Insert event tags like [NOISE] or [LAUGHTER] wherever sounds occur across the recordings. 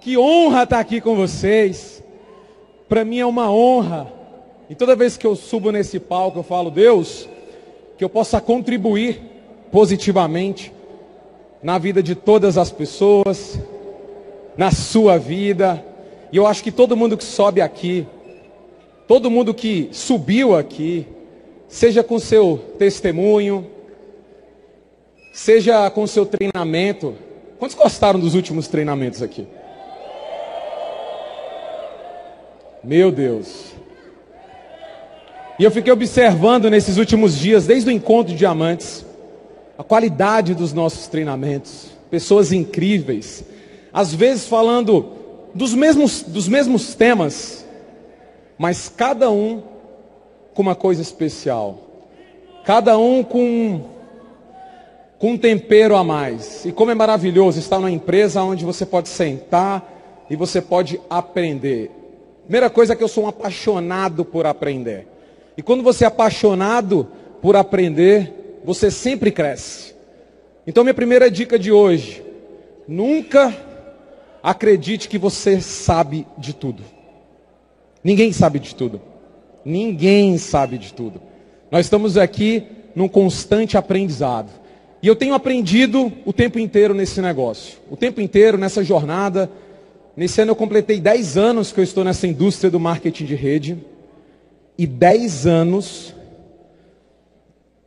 Que honra estar aqui com vocês. Para mim é uma honra. E toda vez que eu subo nesse palco, eu falo, Deus, que eu possa contribuir positivamente na vida de todas as pessoas, na sua vida. E eu acho que todo mundo que sobe aqui, todo mundo que subiu aqui, seja com seu testemunho, seja com seu treinamento. Quantos gostaram dos últimos treinamentos aqui? Meu Deus. E eu fiquei observando nesses últimos dias, desde o encontro de diamantes, a qualidade dos nossos treinamentos. Pessoas incríveis. Às vezes falando dos mesmos, dos mesmos temas, mas cada um com uma coisa especial. Cada um com, com um tempero a mais. E como é maravilhoso estar numa empresa onde você pode sentar e você pode aprender. Primeira coisa é que eu sou um apaixonado por aprender. E quando você é apaixonado por aprender, você sempre cresce. Então, minha primeira dica de hoje: nunca acredite que você sabe de tudo. Ninguém sabe de tudo. Ninguém sabe de tudo. Nós estamos aqui num constante aprendizado. E eu tenho aprendido o tempo inteiro nesse negócio. O tempo inteiro nessa jornada. Nesse ano eu completei 10 anos que eu estou nessa indústria do marketing de rede e 10 anos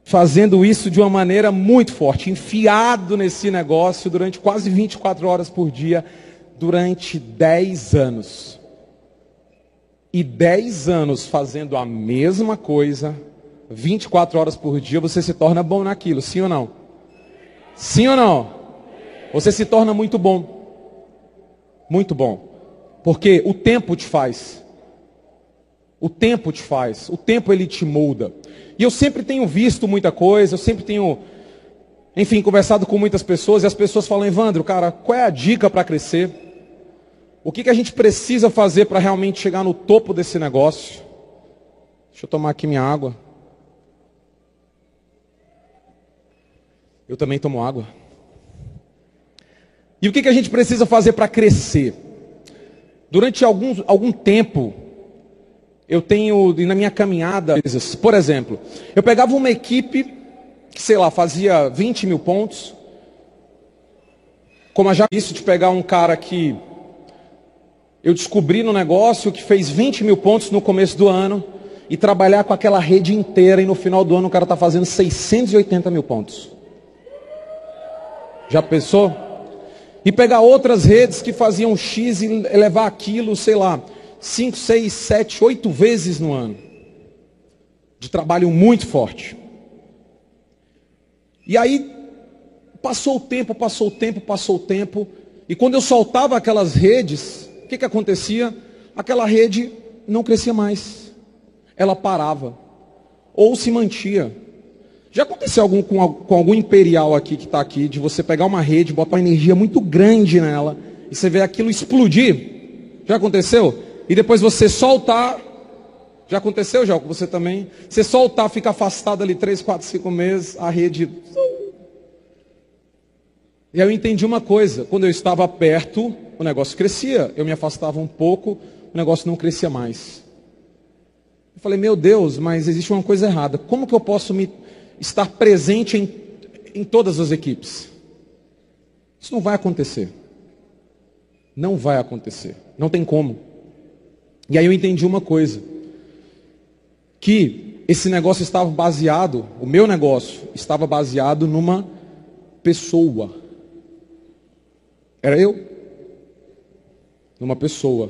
fazendo isso de uma maneira muito forte, enfiado nesse negócio durante quase 24 horas por dia, durante 10 anos. E 10 anos fazendo a mesma coisa, 24 horas por dia, você se torna bom naquilo, sim ou não? Sim ou não? Você se torna muito bom. Muito bom. Porque o tempo te faz. O tempo te faz, o tempo ele te molda. E eu sempre tenho visto muita coisa, eu sempre tenho, enfim, conversado com muitas pessoas e as pessoas falam, Evandro, cara, qual é a dica para crescer? O que, que a gente precisa fazer para realmente chegar no topo desse negócio? Deixa eu tomar aqui minha água. Eu também tomo água. E o que, que a gente precisa fazer para crescer? Durante algum, algum tempo, eu tenho na minha caminhada, por exemplo, eu pegava uma equipe que, sei lá, fazia 20 mil pontos, como eu já disse, de pegar um cara que eu descobri no negócio que fez 20 mil pontos no começo do ano e trabalhar com aquela rede inteira e no final do ano o cara está fazendo 680 mil pontos. Já pensou? E pegar outras redes que faziam X e levar aquilo, sei lá, cinco, seis, sete, oito vezes no ano. De trabalho muito forte. E aí, passou o tempo, passou o tempo, passou o tempo. E quando eu soltava aquelas redes, o que, que acontecia? Aquela rede não crescia mais. Ela parava. Ou se mantia. Já aconteceu algum, com, com algum imperial aqui que está aqui, de você pegar uma rede, botar uma energia muito grande nela, e você vê aquilo explodir? Já aconteceu? e depois você soltar. Já aconteceu já com você também? Você soltar, fica afastado ali 3, 4, 5 meses, a rede. E aí eu entendi uma coisa: quando eu estava perto, o negócio crescia. Eu me afastava um pouco, o negócio não crescia mais. Eu falei, meu Deus, mas existe uma coisa errada. Como que eu posso me estar presente em, em todas as equipes? Isso não vai acontecer. Não vai acontecer. Não tem como. E aí eu entendi uma coisa: que esse negócio estava baseado, o meu negócio estava baseado numa pessoa. Era eu? Numa pessoa.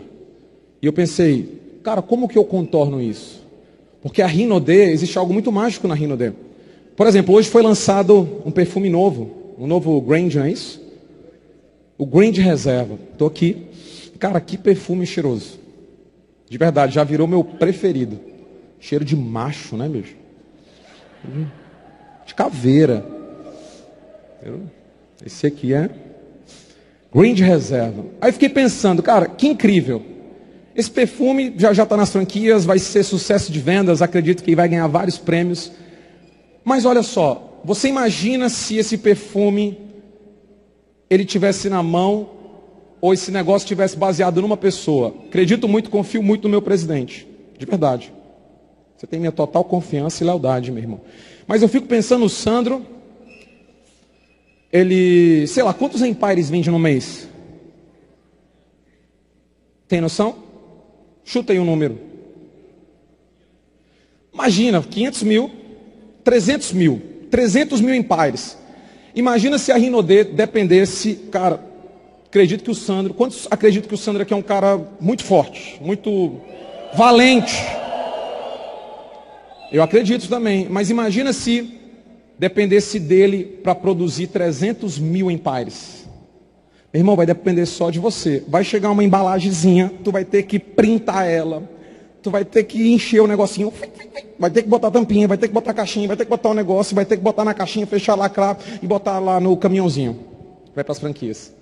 E eu pensei, cara, como que eu contorno isso? Porque a Rinodê, existe algo muito mágico na Rinodê. Por exemplo, hoje foi lançado um perfume novo, um novo Grand, não é isso? O Grand Reserva. Estou aqui. Cara, que perfume cheiroso. De verdade, já virou meu preferido. Cheiro de macho, né, bicho? De caveira. Esse aqui é Green de reserva. Aí fiquei pensando, cara, que incrível. Esse perfume já já está nas franquias, vai ser sucesso de vendas, acredito que vai ganhar vários prêmios. Mas olha só, você imagina se esse perfume ele tivesse na mão ou esse negócio tivesse baseado numa pessoa. Acredito muito, confio muito no meu presidente. De verdade. Você tem minha total confiança e lealdade, meu irmão. Mas eu fico pensando, o Sandro, ele, sei lá, quantos Empires vende no mês? Tem noção? Chuta aí um número. Imagina, 500 mil, 300 mil, 300 mil Empires. Imagina se a Rinodê dependesse, cara, acredito que o Sandro, quantos acreditam que o Sandro aqui é um cara muito forte, muito valente? Eu acredito também, mas imagina se dependesse dele para produzir 300 mil Empires. Meu irmão, vai depender só de você. Vai chegar uma embalagemzinha, tu vai ter que printar ela, tu vai ter que encher o negocinho, vai ter que botar tampinha, vai ter que botar caixinha, vai ter que botar um negócio, vai ter que botar na caixinha, fechar, lacrar e botar lá no caminhãozinho. Vai para as franquias.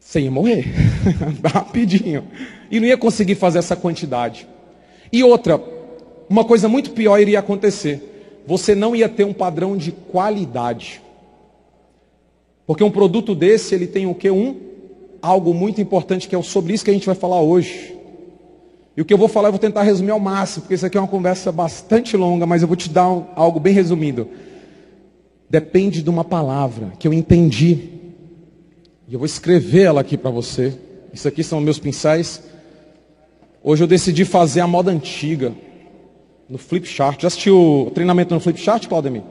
Você ia morrer. [LAUGHS] Rapidinho. E não ia conseguir fazer essa quantidade. E outra, uma coisa muito pior iria acontecer. Você não ia ter um padrão de qualidade. Porque um produto desse, ele tem o que? Um algo muito importante que é sobre isso que a gente vai falar hoje. E o que eu vou falar eu vou tentar resumir ao máximo, porque isso aqui é uma conversa bastante longa, mas eu vou te dar um, algo bem resumido. Depende de uma palavra que eu entendi. E eu vou escrever ela aqui para você. Isso aqui são meus pincéis. Hoje eu decidi fazer a moda antiga. No flip chart. Já assistiu o treinamento no flip chart, Claudemir?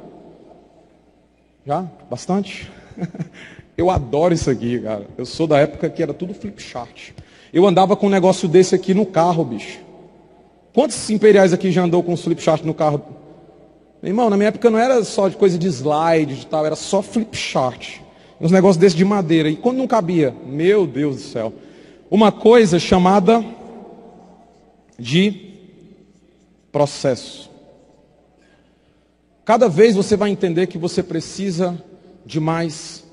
Já? Bastante? [LAUGHS] Eu adoro isso aqui, cara. Eu sou da época que era tudo flip chart. Eu andava com um negócio desse aqui no carro, bicho. Quantos imperiais aqui já andou com flip chart no carro? Meu irmão, na minha época não era só de coisa de slide e tal, era só flip chart. Uns negócios desses de madeira. E quando não cabia, meu Deus do céu. Uma coisa chamada de processo. Cada vez você vai entender que você precisa de mais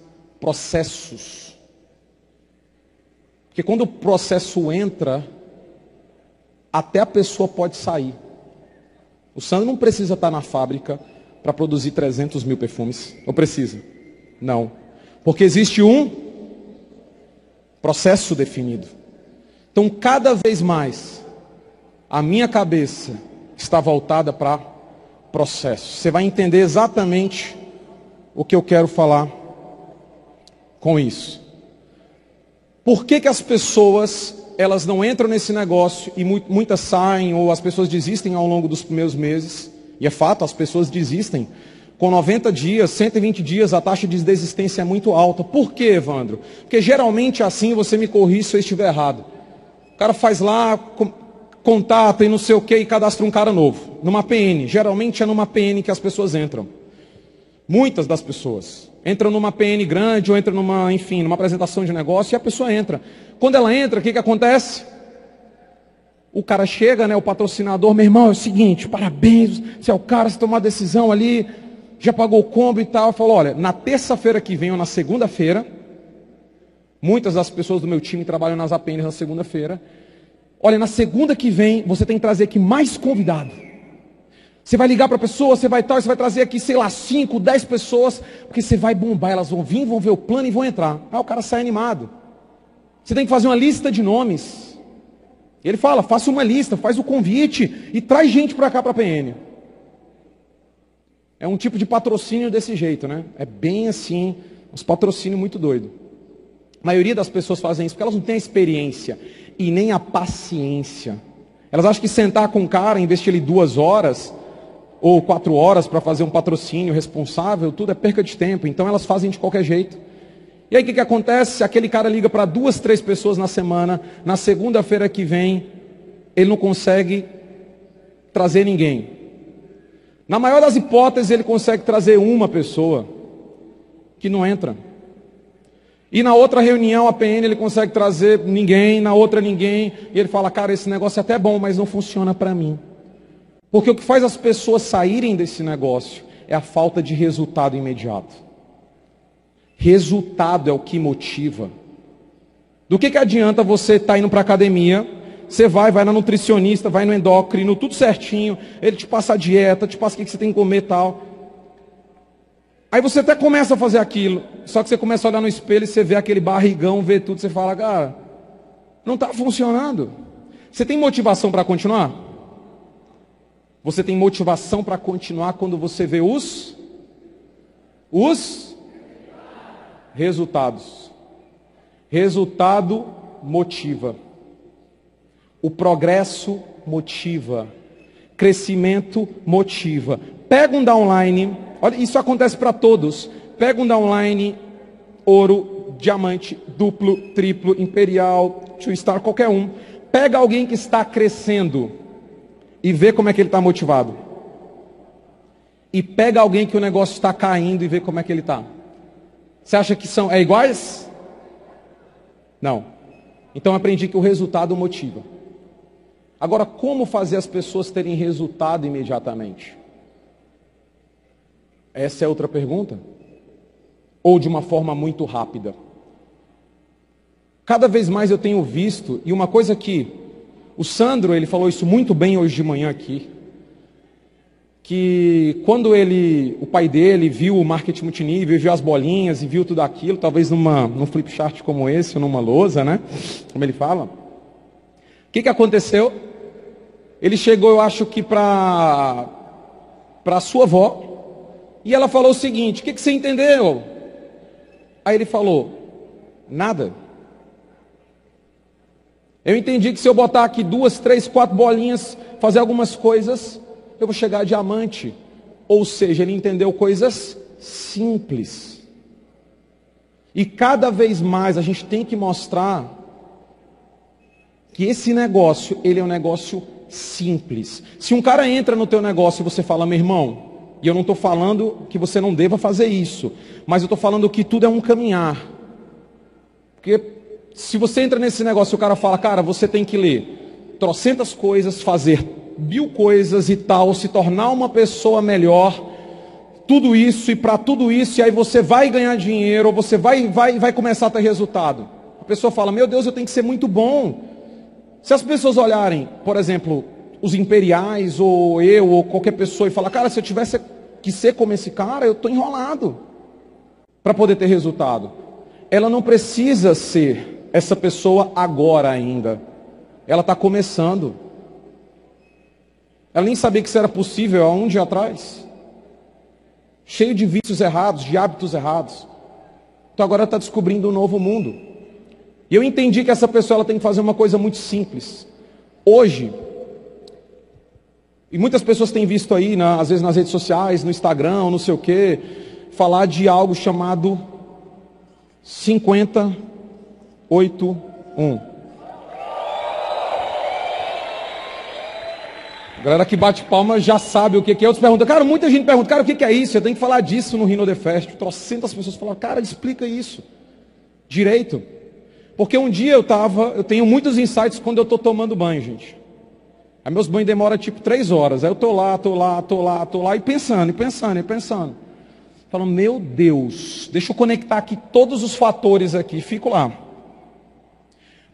processos. Porque quando o processo entra, até a pessoa pode sair. O Sandro não precisa estar na fábrica para produzir 300 mil perfumes. Ou precisa? Não. Porque existe um processo definido. Então, cada vez mais, a minha cabeça está voltada para processo. Você vai entender exatamente o que eu quero falar com isso. Por que, que as pessoas elas não entram nesse negócio e muitas saem ou as pessoas desistem ao longo dos primeiros meses? E é fato, as pessoas desistem. Com 90 dias, 120 dias, a taxa de desistência é muito alta. Por quê, Evandro? Porque geralmente assim você me corrige se eu estiver errado. O cara faz lá, contata e não sei o que e cadastra um cara novo. Numa PN. Geralmente é numa PN que as pessoas entram. Muitas das pessoas entra numa PN grande ou entra numa, enfim, numa apresentação de negócio e a pessoa entra. Quando ela entra, o que, que acontece? O cara chega, né, o patrocinador, meu irmão, é o seguinte, parabéns, você é o cara, você tomou a decisão ali, já pagou o combo e tal. Falou, olha, na terça-feira que vem ou na segunda-feira, muitas das pessoas do meu time trabalham nas APNs na segunda-feira. Olha, na segunda que vem, você tem que trazer aqui mais convidado. Você vai ligar para a pessoa, você vai tal, você vai trazer aqui, sei lá, 5, 10 pessoas, porque você vai bombar, elas vão vir, vão ver o plano e vão entrar. Aí o cara sai animado. Você tem que fazer uma lista de nomes. Ele fala, faça uma lista, faz o convite e traz gente para cá para a PN. É um tipo de patrocínio desse jeito, né? É bem assim, uns patrocínio muito doido. A maioria das pessoas fazem isso porque elas não têm a experiência e nem a paciência. Elas acham que sentar com o cara, investir ali duas horas, ou quatro horas para fazer um patrocínio responsável, tudo é perca de tempo. Então elas fazem de qualquer jeito. E aí o que, que acontece? Aquele cara liga para duas, três pessoas na semana, na segunda-feira que vem, ele não consegue trazer ninguém. Na maior das hipóteses, ele consegue trazer uma pessoa que não entra. E na outra reunião, a PN, ele consegue trazer ninguém, na outra ninguém, e ele fala: Cara, esse negócio é até bom, mas não funciona para mim. Porque o que faz as pessoas saírem desse negócio é a falta de resultado imediato. Resultado é o que motiva. Do que, que adianta você estar tá indo para a academia, você vai, vai na nutricionista, vai no endócrino, tudo certinho, ele te passa a dieta, te passa o que, que você tem que comer e tal. Aí você até começa a fazer aquilo, só que você começa a olhar no espelho e você vê aquele barrigão, vê tudo, você fala, cara, não está funcionando. Você tem motivação para continuar? Você tem motivação para continuar quando você vê os os resultados. Resultado motiva. O progresso motiva. Crescimento motiva. Pega um downline, olha, isso acontece para todos. Pega um downline ouro, diamante, duplo, triplo, imperial, two star, qualquer um. Pega alguém que está crescendo e vê como é que ele está motivado. E pega alguém que o negócio está caindo e vê como é que ele está. Você acha que são é iguais? Não. Então aprendi que o resultado motiva. Agora, como fazer as pessoas terem resultado imediatamente? Essa é outra pergunta. Ou de uma forma muito rápida. Cada vez mais eu tenho visto, e uma coisa que o Sandro, ele falou isso muito bem hoje de manhã aqui, que quando ele, o pai dele viu o marketing multinível, viu as bolinhas e viu tudo aquilo, talvez numa, num flip chart como esse, ou numa lousa, né? Como ele fala. O que, que aconteceu? Ele chegou, eu acho que para para sua avó, e ela falou o seguinte: O que, que você entendeu? Aí ele falou: Nada. Eu entendi que se eu botar aqui duas, três, quatro bolinhas, fazer algumas coisas, eu vou chegar a diamante. Ou seja, ele entendeu coisas simples. E cada vez mais a gente tem que mostrar que esse negócio, ele é um negócio simples. Se um cara entra no teu negócio e você fala, meu irmão, e eu não estou falando que você não deva fazer isso, mas eu estou falando que tudo é um caminhar. Porque se você entra nesse negócio e o cara fala, cara, você tem que ler trocentas coisas, fazer mil coisas e tal, se tornar uma pessoa melhor, tudo isso e para tudo isso, e aí você vai ganhar dinheiro, ou você vai, vai, vai começar a ter resultado. A pessoa fala, meu Deus, eu tenho que ser muito bom. Se as pessoas olharem, por exemplo, os imperiais, ou eu, ou qualquer pessoa, e falar, cara, se eu tivesse que ser como esse cara, eu estou enrolado para poder ter resultado. Ela não precisa ser essa pessoa agora ainda. Ela está começando. Ela nem sabia que isso era possível há um dia atrás. Cheio de vícios errados, de hábitos errados. Então agora está descobrindo um novo mundo. E eu entendi que essa pessoa ela tem que fazer uma coisa muito simples. Hoje, e muitas pessoas têm visto aí, na, às vezes nas redes sociais, no Instagram, não sei o quê, falar de algo chamado 5081. A galera que bate palma já sabe o que é. Outros perguntam, cara, muita gente pergunta, cara, o que é isso? Eu tenho que falar disso no Rino The Fest. Trocentas pessoas falam, cara, explica isso. Direito. Porque um dia eu tava, eu tenho muitos insights quando eu estou tomando banho, gente. Aí meus banhos demoram tipo três horas. Aí eu tô lá, tô lá, tô lá, tô lá, e pensando, e pensando, e pensando. Falando, meu Deus, deixa eu conectar aqui todos os fatores aqui, fico lá.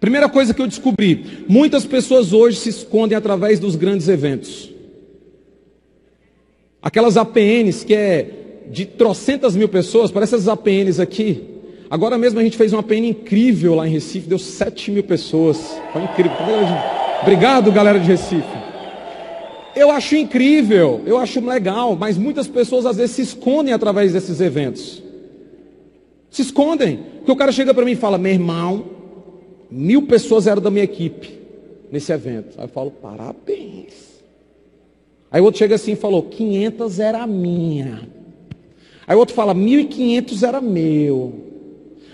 Primeira coisa que eu descobri: muitas pessoas hoje se escondem através dos grandes eventos. Aquelas APNs que é de trocentas mil pessoas, parece essas APNs aqui. Agora mesmo a gente fez uma APN incrível lá em Recife, deu 7 mil pessoas. Foi incrível. Obrigado, galera de Recife. Eu acho incrível, eu acho legal, mas muitas pessoas às vezes se escondem através desses eventos. Se escondem. Porque o cara chega para mim e fala: meu irmão, mil pessoas eram da minha equipe nesse evento. Aí eu falo, parabéns. Aí o outro chega assim e falou, 500 era minha. Aí o outro fala, 1.500 era meu.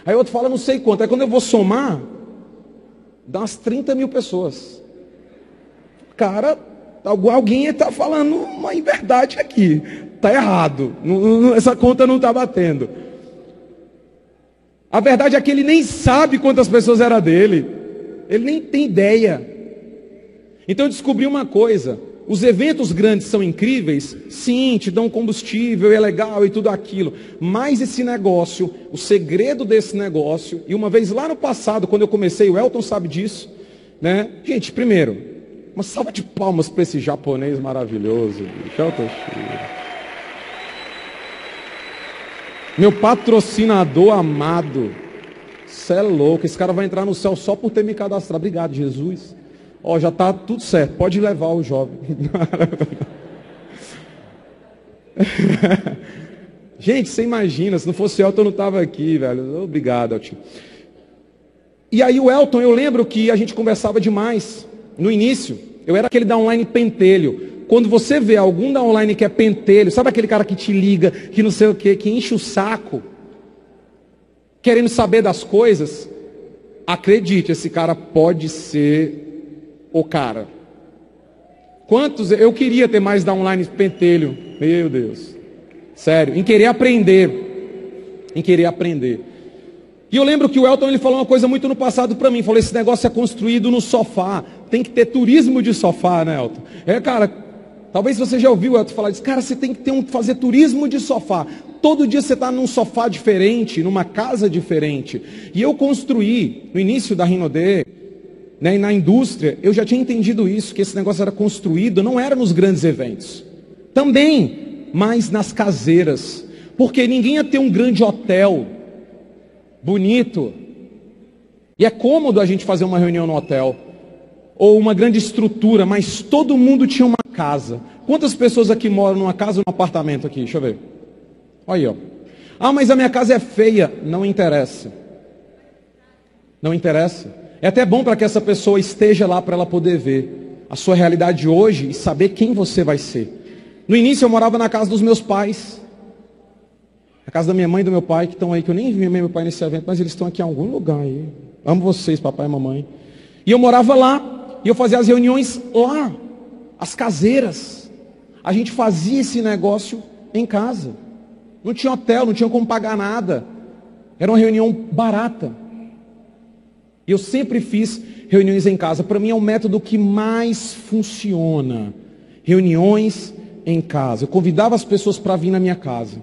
Aí o outro fala, não sei quanto. Aí quando eu vou somar, dá umas 30 mil pessoas. Cara, alguém está falando uma inverdade aqui. Está errado. Essa conta não está batendo. A verdade é que ele nem sabe quantas pessoas era dele. Ele nem tem ideia. Então eu descobri uma coisa. Os eventos grandes são incríveis, sim, te dão combustível, é legal e tudo aquilo. Mas esse negócio, o segredo desse negócio, e uma vez lá no passado, quando eu comecei, o Elton sabe disso, né? Gente, primeiro, uma salva de palmas para esse japonês maravilhoso. Elton Meu patrocinador amado. Você é louco, esse cara vai entrar no céu só por ter me cadastrado. Obrigado, Jesus. Ó, já está tudo certo, pode levar o jovem. [LAUGHS] Gente, você imagina, se não fosse Elton, eu não estava aqui, velho. Obrigado, Elton. E aí o Elton, eu lembro que a gente conversava demais no início. Eu era aquele da online pentelho. Quando você vê algum da online que é pentelho, sabe aquele cara que te liga, que não sei o que, que enche o saco, querendo saber das coisas, acredite, esse cara pode ser o cara. Quantos, eu queria ter mais da online pentelho, meu Deus, sério, em querer aprender, em querer aprender. E eu lembro que o Elton ele falou uma coisa muito no passado para mim, falou esse negócio é construído no sofá, tem que ter turismo de sofá, né, Elton? É, cara, talvez você já ouviu o Elton falar disso, cara, você tem que ter um, fazer turismo de sofá. Todo dia você está num sofá diferente, numa casa diferente. E eu construí, no início da Rinodê, né, na indústria, eu já tinha entendido isso, que esse negócio era construído, não era nos grandes eventos. Também, mas nas caseiras. Porque ninguém ia ter um grande hotel bonito. E é cômodo a gente fazer uma reunião no hotel, ou uma grande estrutura, mas todo mundo tinha uma casa. Quantas pessoas aqui moram numa casa ou num apartamento aqui? Deixa eu ver. Olha aí, ó. Ah, mas a minha casa é feia. Não interessa. Não interessa. É até bom para que essa pessoa esteja lá para ela poder ver a sua realidade hoje e saber quem você vai ser. No início eu morava na casa dos meus pais. A casa da minha mãe e do meu pai, que estão aí, que eu nem vi meu pai nesse evento, mas eles estão aqui em algum lugar aí. Amo vocês, papai e mamãe. E eu morava lá, e eu fazia as reuniões lá, as caseiras. A gente fazia esse negócio em casa. Não tinha hotel, não tinha como pagar nada. Era uma reunião barata. Eu sempre fiz reuniões em casa. Para mim é o método que mais funciona. Reuniões em casa. Eu convidava as pessoas para vir na minha casa.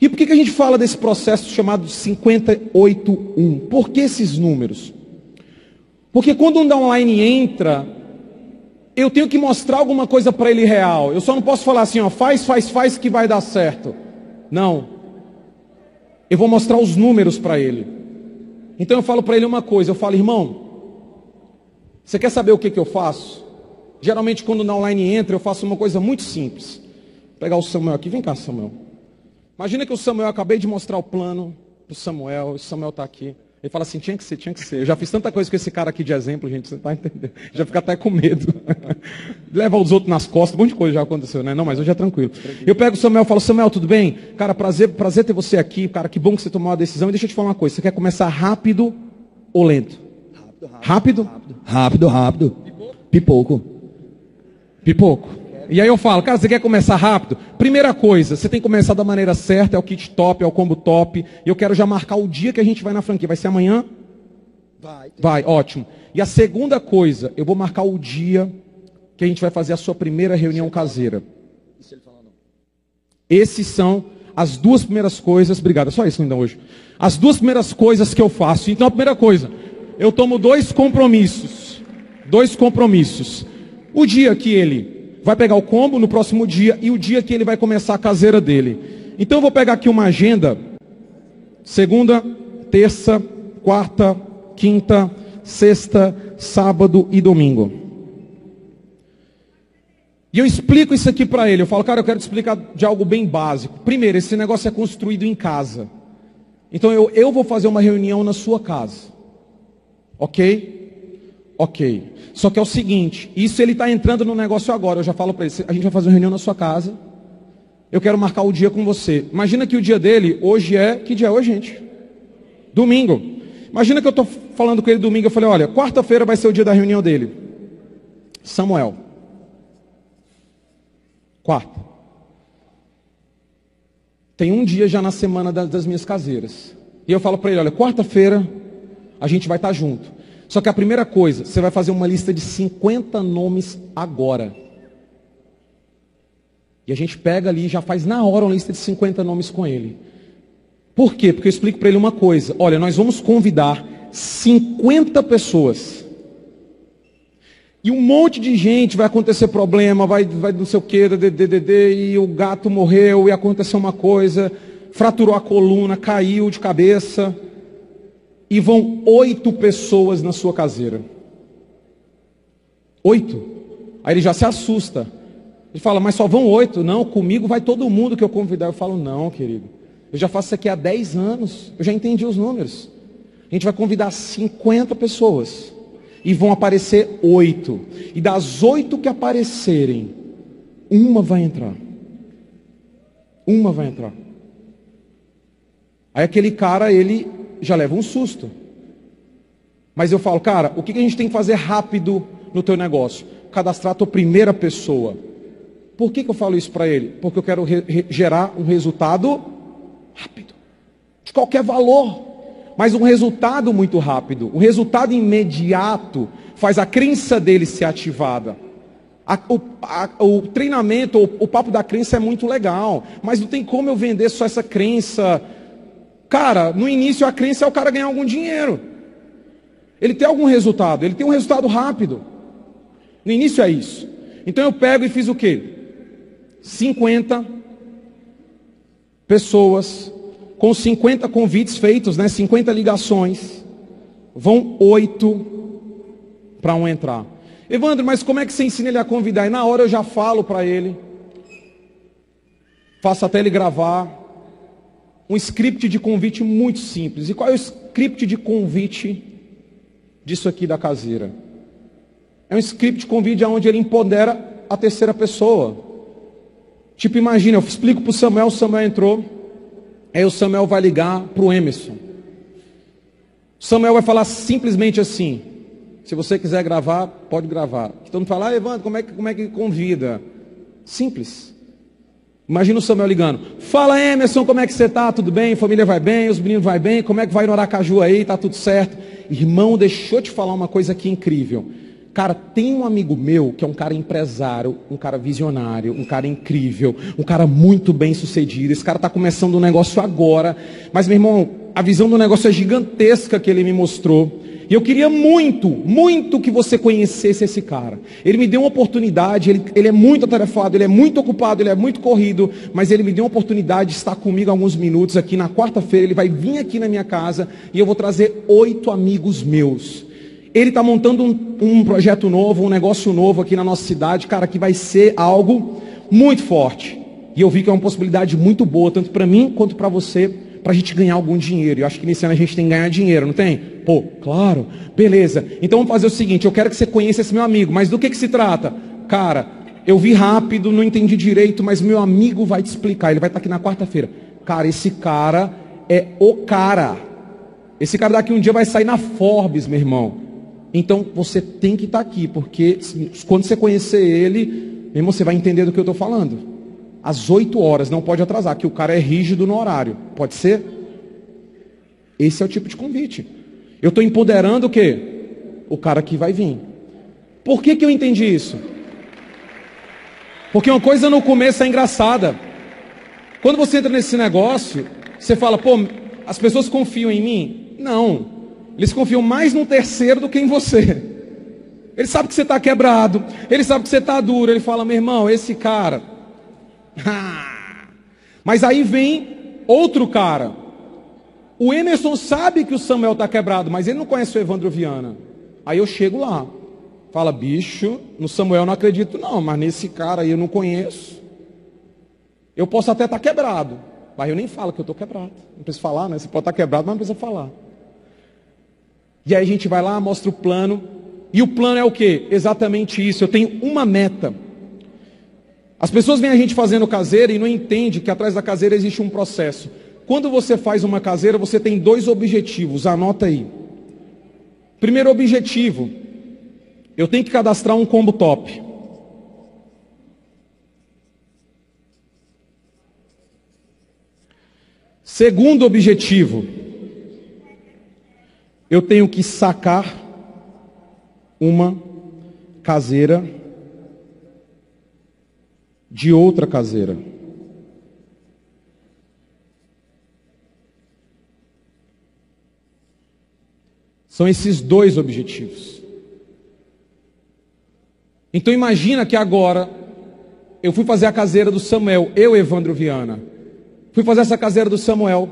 E por que, que a gente fala desse processo chamado 58.1? Por que esses números? Porque quando um downline entra, eu tenho que mostrar alguma coisa para ele real. Eu só não posso falar assim, ó, faz, faz, faz que vai dar certo. Não. Eu vou mostrar os números para ele. Então eu falo para ele uma coisa, eu falo, irmão, você quer saber o que, que eu faço? Geralmente quando o downline entra, eu faço uma coisa muito simples. Vou pegar o Samuel aqui, vem cá, Samuel. Imagina que o Samuel, acabei de mostrar o plano para o Samuel, o Samuel está aqui. Ele fala assim, tinha que ser, tinha que ser. Eu já fiz tanta coisa com esse cara aqui de exemplo, gente, você está entendendo? Já fica até com medo. [LAUGHS] Leva os outros nas costas, um monte de coisa já aconteceu, né? Não, mas hoje é tranquilo. Eu pego o Samuel e falo, Samuel, tudo bem? Cara, prazer, prazer ter você aqui, cara, que bom que você tomou uma decisão. E deixa eu te falar uma coisa, você quer começar rápido ou lento? Rápido? Rápido, rápido. rápido. Pipoco. Pipoco. E aí eu falo, cara, você quer começar rápido? Primeira coisa, você tem que começar da maneira certa, é o kit top, é o combo top. E eu quero já marcar o dia que a gente vai na franquia. Vai ser amanhã? Vai. Vai, ótimo. E a segunda coisa, eu vou marcar o dia que a gente vai fazer a sua primeira reunião caseira. Esses são as duas primeiras coisas, obrigado, é só isso ainda hoje. As duas primeiras coisas que eu faço. Então a primeira coisa, eu tomo dois compromissos. Dois compromissos. O dia que ele vai pegar o combo no próximo dia e o dia que ele vai começar a caseira dele. Então eu vou pegar aqui uma agenda. Segunda, terça, quarta, quinta, sexta, sábado e domingo. E eu explico isso aqui para ele. Eu falo, cara, eu quero te explicar de algo bem básico. Primeiro, esse negócio é construído em casa. Então eu, eu vou fazer uma reunião na sua casa. Ok? Ok. Só que é o seguinte, isso ele está entrando no negócio agora. Eu já falo para ele, a gente vai fazer uma reunião na sua casa. Eu quero marcar o dia com você. Imagina que o dia dele hoje é. Que dia é hoje, gente? Domingo. Imagina que eu estou falando com ele domingo. Eu falei, olha, quarta-feira vai ser o dia da reunião dele. Samuel. Quarta. Tem um dia já na semana das minhas caseiras. E eu falo para ele, olha, quarta-feira a gente vai estar tá junto. Só que a primeira coisa, você vai fazer uma lista de 50 nomes agora. E a gente pega ali e já faz na hora uma lista de 50 nomes com ele. Por quê? Porque eu explico para ele uma coisa. Olha, nós vamos convidar 50 pessoas. E um monte de gente vai acontecer problema, vai, vai não sei o que, e o gato morreu, e aconteceu uma coisa. fraturou a coluna, caiu de cabeça, e vão oito pessoas na sua caseira. Oito. Aí ele já se assusta. Ele fala, mas só vão oito? Não, comigo vai todo mundo que eu convidar. Eu falo, não, querido. Eu já faço isso aqui há dez anos. Eu já entendi os números. A gente vai convidar 50 pessoas. E vão aparecer oito. E das oito que aparecerem, uma vai entrar. Uma vai entrar. Aí aquele cara, ele já leva um susto. Mas eu falo, cara, o que a gente tem que fazer rápido no teu negócio? Cadastrar a tua primeira pessoa. Por que, que eu falo isso para ele? Porque eu quero gerar um resultado rápido. De qualquer valor. Mas um resultado muito rápido. Um resultado imediato faz a crença dele ser ativada. A, o, a, o, treinamento, o, o papo da crença é muito legal. Mas não tem como eu vender só essa crença Cara, no início a crença é o cara ganhar algum dinheiro. Ele tem algum resultado, ele tem um resultado rápido. No início é isso. Então eu pego e fiz o quê? 50 pessoas com 50 convites feitos, né? 50 ligações. Vão oito para um entrar. Evandro, mas como é que você ensina ele a convidar? E na hora eu já falo para ele. Faço até ele gravar um script de convite muito simples. E qual é o script de convite disso aqui da caseira? É um script de convite onde ele empodera a terceira pessoa. Tipo, imagina, eu explico para o Samuel, o Samuel entrou, aí o Samuel vai ligar para o Emerson. O Samuel vai falar simplesmente assim: se você quiser gravar, pode gravar. Então não fala, ah, Evandro, como é, que, como é que convida? Simples. Imagina o Samuel ligando. Fala Emerson, como é que você está? Tudo bem? Família vai bem? Os meninos vai bem? Como é que vai no Aracaju aí? Tá tudo certo? Irmão, deixou te falar uma coisa aqui incrível. Cara, tem um amigo meu que é um cara empresário, um cara visionário, um cara incrível, um cara muito bem sucedido. Esse cara está começando um negócio agora, mas meu irmão, a visão do negócio é gigantesca que ele me mostrou. E eu queria muito, muito que você conhecesse esse cara. Ele me deu uma oportunidade, ele, ele é muito atarefado, ele é muito ocupado, ele é muito corrido, mas ele me deu uma oportunidade de estar comigo alguns minutos aqui na quarta-feira. Ele vai vir aqui na minha casa e eu vou trazer oito amigos meus. Ele está montando um, um projeto novo, um negócio novo aqui na nossa cidade, cara, que vai ser algo muito forte. E eu vi que é uma possibilidade muito boa, tanto para mim quanto para você para a gente ganhar algum dinheiro. Eu acho que nesse ano a gente tem que ganhar dinheiro, não tem? Pô, claro, beleza. Então vamos fazer o seguinte: eu quero que você conheça esse meu amigo, mas do que, que se trata? Cara, eu vi rápido, não entendi direito, mas meu amigo vai te explicar. Ele vai estar aqui na quarta-feira. Cara, esse cara é o cara. Esse cara daqui um dia vai sair na Forbes, meu irmão. Então você tem que estar aqui, porque quando você conhecer ele, meu irmão, você vai entender do que eu estou falando às 8 horas, não pode atrasar, que o cara é rígido no horário. Pode ser? Esse é o tipo de convite. Eu estou empoderando o quê? O cara que vai vir. Por que, que eu entendi isso? Porque uma coisa no começo é engraçada. Quando você entra nesse negócio, você fala, pô, as pessoas confiam em mim? Não. Eles confiam mais no terceiro do que em você. Ele sabe que você está quebrado, ele sabe que você está duro. Ele fala, meu irmão, esse cara, [LAUGHS] Mas aí vem outro cara. O Emerson sabe que o Samuel está quebrado, mas ele não conhece o Evandro Viana. Aí eu chego lá. Fala, bicho, no Samuel não acredito não, mas nesse cara aí eu não conheço. Eu posso até estar tá quebrado, mas eu nem falo que eu estou quebrado. Não precisa falar, né? Você pode estar tá quebrado, mas não precisa falar. E aí a gente vai lá, mostra o plano. E o plano é o que? Exatamente isso. Eu tenho uma meta. As pessoas veem a gente fazendo caseira e não entendem que atrás da caseira existe um processo. Quando você faz uma caseira, você tem dois objetivos, anota aí. Primeiro objetivo, eu tenho que cadastrar um combo top. Segundo objetivo, eu tenho que sacar uma caseira de outra caseira. São esses dois objetivos. Então imagina que agora eu fui fazer a caseira do Samuel, eu Evandro Viana. Fui fazer essa caseira do Samuel.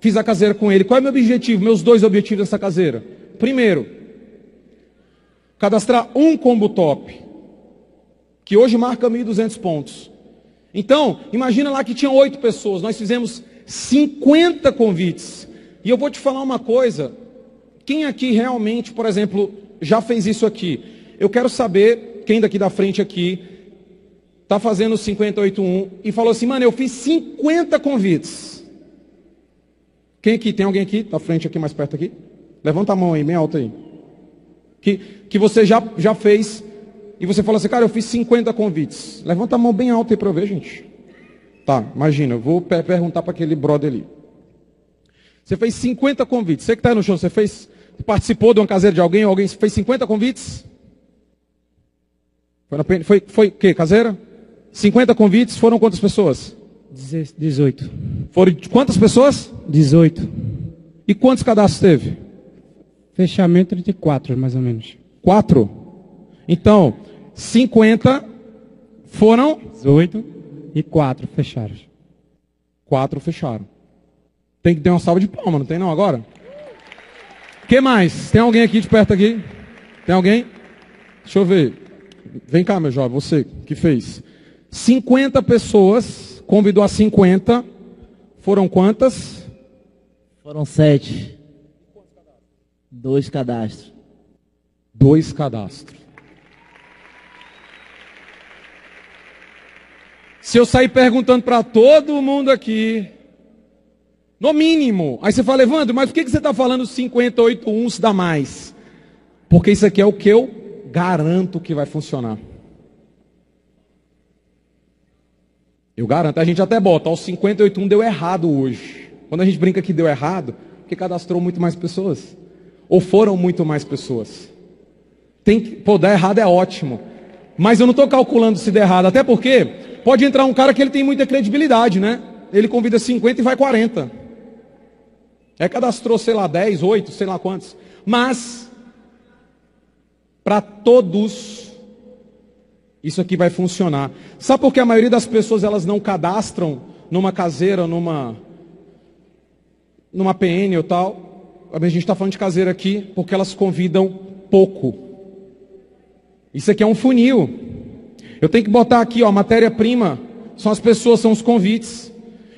Fiz a caseira com ele. Qual é o meu objetivo? Meus dois objetivos dessa caseira. Primeiro, cadastrar um combo top, que hoje marca 1.200 pontos. Então, imagina lá que tinha oito pessoas, nós fizemos 50 convites. E eu vou te falar uma coisa: quem aqui realmente, por exemplo, já fez isso aqui? Eu quero saber, quem daqui da frente aqui, está fazendo 581 e falou assim, mano, eu fiz 50 convites. Quem aqui? Tem alguém aqui? Da frente aqui, mais perto aqui? Levanta a mão aí, bem alta aí. Que, que você já, já fez e você fala assim, cara, eu fiz 50 convites. Levanta a mão bem alta aí para eu ver, gente. Tá, imagina, eu vou perguntar para aquele brother ali. Você fez 50 convites. Você que está no show, você fez, participou de uma caseira de alguém, alguém fez 50 convites? Foi, na, foi, foi que, caseira? 50 convites, foram quantas pessoas? 18. Foram quantas pessoas? 18. E quantos cadastros teve? Fechamento 34, mais ou menos. Quatro? Então, 50 foram? 18 e 4 fecharam. Quatro fecharam. Tem que ter uma salva de palma, não tem não agora? que mais? Tem alguém aqui de perto aqui? Tem alguém? Deixa eu ver. Vem cá, meu jovem, você que fez. 50 pessoas, convidou a 50. Foram quantas? Foram sete. Dois cadastros. Dois cadastros. Se eu sair perguntando para todo mundo aqui, no mínimo, aí você fala, Evandro, mas por que você está falando 58 uns dá mais? Porque isso aqui é o que eu garanto que vai funcionar. Eu garanto, a gente até bota, os 58 um deu errado hoje. Quando a gente brinca que deu errado, porque cadastrou muito mais pessoas. Ou foram muito mais pessoas. Tem que, pô, dar errado é ótimo. Mas eu não estou calculando se der errado, até porque Pode entrar um cara que ele tem muita credibilidade, né? Ele convida 50 e vai 40. É cadastrou, sei lá, 10, 8, sei lá quantos. Mas, para todos, isso aqui vai funcionar. Sabe por que a maioria das pessoas elas não cadastram numa caseira, numa, numa PN ou tal? A gente está falando de caseira aqui porque elas convidam pouco. Isso aqui é um funil. Eu tenho que botar aqui, ó, matéria-prima, são as pessoas, são os convites.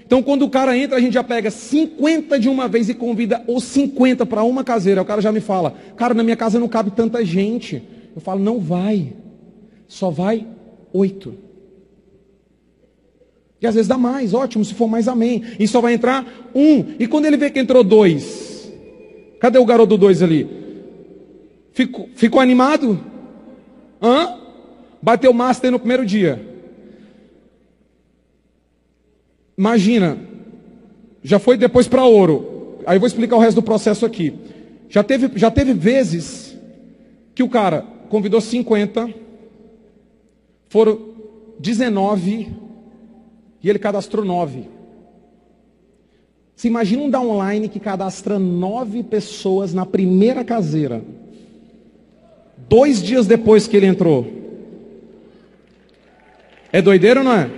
Então, quando o cara entra, a gente já pega 50 de uma vez e convida os 50 para uma caseira. O cara já me fala, cara, na minha casa não cabe tanta gente. Eu falo, não vai. Só vai oito. E às vezes dá mais, ótimo, se for mais, amém. E só vai entrar um. E quando ele vê que entrou dois, cadê o garoto do dois ali? Ficou, ficou animado? Hã? Bateu master no primeiro dia. Imagina, já foi depois para ouro. Aí eu vou explicar o resto do processo aqui. Já teve, já teve vezes que o cara convidou 50, foram 19 e ele cadastrou 9. Você imagina um downline que cadastra 9 pessoas na primeira caseira. Dois dias depois que ele entrou. É doideiro ou não é?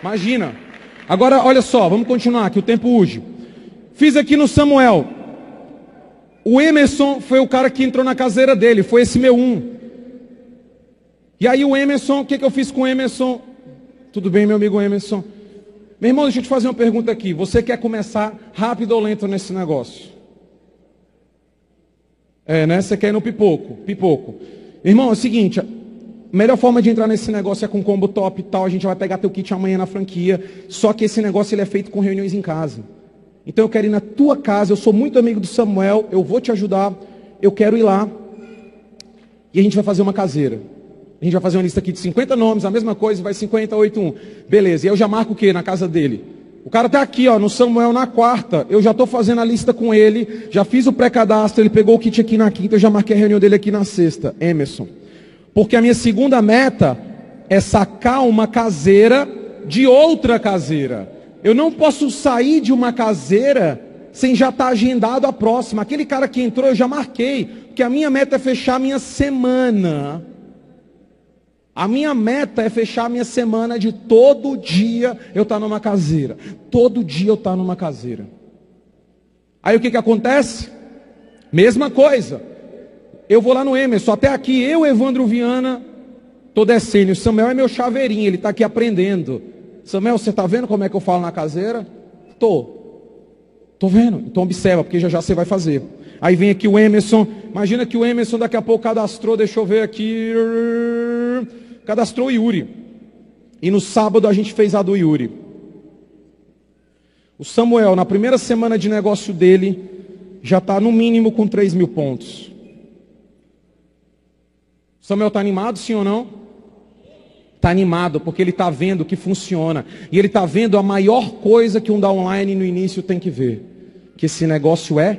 Imagina. Agora, olha só, vamos continuar, que o tempo urge. Fiz aqui no Samuel. O Emerson foi o cara que entrou na caseira dele, foi esse meu um. E aí o Emerson, o que, que eu fiz com o Emerson? Tudo bem, meu amigo Emerson? Meu irmão, deixa eu te fazer uma pergunta aqui. Você quer começar rápido ou lento nesse negócio? É, né? Você quer ir no pipoco, pipoco. Irmão, é o seguinte, a melhor forma de entrar nesse negócio é com combo top e tal. A gente vai pegar teu kit amanhã na franquia. Só que esse negócio ele é feito com reuniões em casa. Então eu quero ir na tua casa. Eu sou muito amigo do Samuel. Eu vou te ajudar. Eu quero ir lá. E a gente vai fazer uma caseira. A gente vai fazer uma lista aqui de 50 nomes, a mesma coisa, vai 58 um. Beleza. E eu já marco o quê na casa dele? O cara está aqui, ó, no Samuel na quarta. Eu já estou fazendo a lista com ele. Já fiz o pré-cadastro. Ele pegou o kit aqui na quinta. Eu já marquei a reunião dele aqui na sexta. Emerson. Porque a minha segunda meta é sacar uma caseira de outra caseira. Eu não posso sair de uma caseira sem já estar tá agendado a próxima. Aquele cara que entrou eu já marquei. Porque a minha meta é fechar a minha semana. A minha meta é fechar a minha semana de todo dia eu estar numa caseira. Todo dia eu estar numa caseira. Aí o que, que acontece? Mesma coisa. Eu vou lá no Emerson, até aqui eu, Evandro Viana, estou descendo. O Samuel é meu chaveirinho, ele está aqui aprendendo. Samuel, você está vendo como é que eu falo na caseira? Estou. Estou vendo. Então observa, porque já já você vai fazer. Aí vem aqui o Emerson. Imagina que o Emerson daqui a pouco cadastrou, deixa eu ver aqui cadastrou o Yuri. E no sábado a gente fez a do Yuri. O Samuel, na primeira semana de negócio dele, já está no mínimo com 3 mil pontos. O Samuel está animado, sim ou não? Está animado, porque ele está vendo que funciona. E ele está vendo a maior coisa que um da online no início tem que ver. Que esse negócio é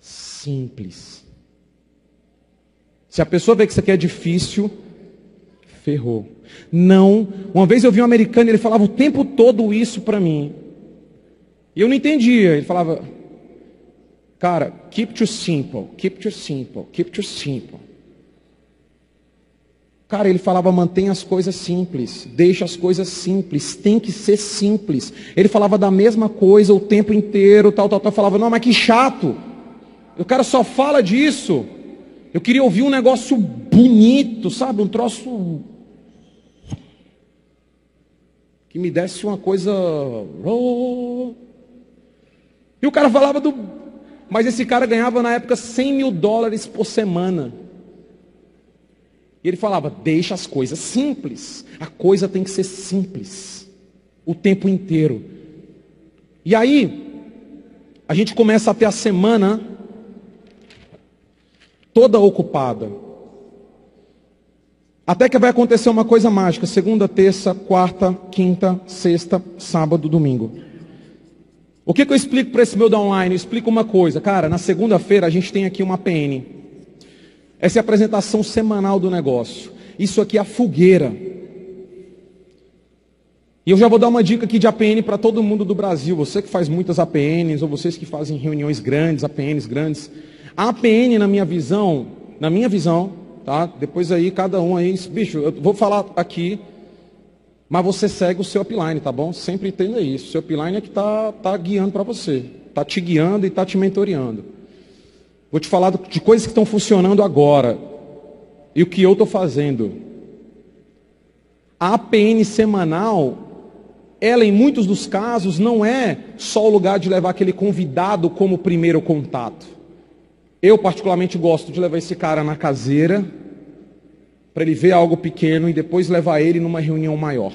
simples. Se a pessoa vê que isso aqui é difícil, ferrou. Não. Uma vez eu vi um americano, ele falava o tempo todo isso para mim. E eu não entendia. Ele falava, cara, keep it simple, keep it simple, keep it simple. Cara, ele falava, mantenha as coisas simples, deixa as coisas simples, tem que ser simples. Ele falava da mesma coisa o tempo inteiro, tal, tal, tal. Falava, não, mas que chato. O cara só fala disso. Eu queria ouvir um negócio bonito, sabe? Um troço que me desse uma coisa. E o cara falava do. Mas esse cara ganhava na época 100 mil dólares por semana. E ele falava: deixa as coisas simples. A coisa tem que ser simples. O tempo inteiro. E aí, a gente começa a ter a semana toda ocupada. Até que vai acontecer uma coisa mágica: segunda, terça, quarta, quinta, sexta, sábado, domingo. O que, que eu explico para esse meu downline? Eu explico uma coisa, cara. Na segunda-feira a gente tem aqui uma PN. Essa é a apresentação semanal do negócio. Isso aqui é a fogueira. E eu já vou dar uma dica aqui de APN para todo mundo do Brasil. Você que faz muitas APNs, ou vocês que fazem reuniões grandes, APNs grandes. A APN, na minha visão, na minha visão, Tá? Depois aí, cada um aí, bicho, eu vou falar aqui, mas você segue o seu upline, tá bom? Sempre entenda isso. O seu upline é que está tá guiando para você. Está te guiando e está te mentoreando. Vou te falar de coisas que estão funcionando agora. E o que eu estou fazendo. A APN semanal, ela em muitos dos casos não é só o lugar de levar aquele convidado como primeiro contato. Eu, particularmente, gosto de levar esse cara na caseira, para ele ver algo pequeno e depois levar ele numa reunião maior,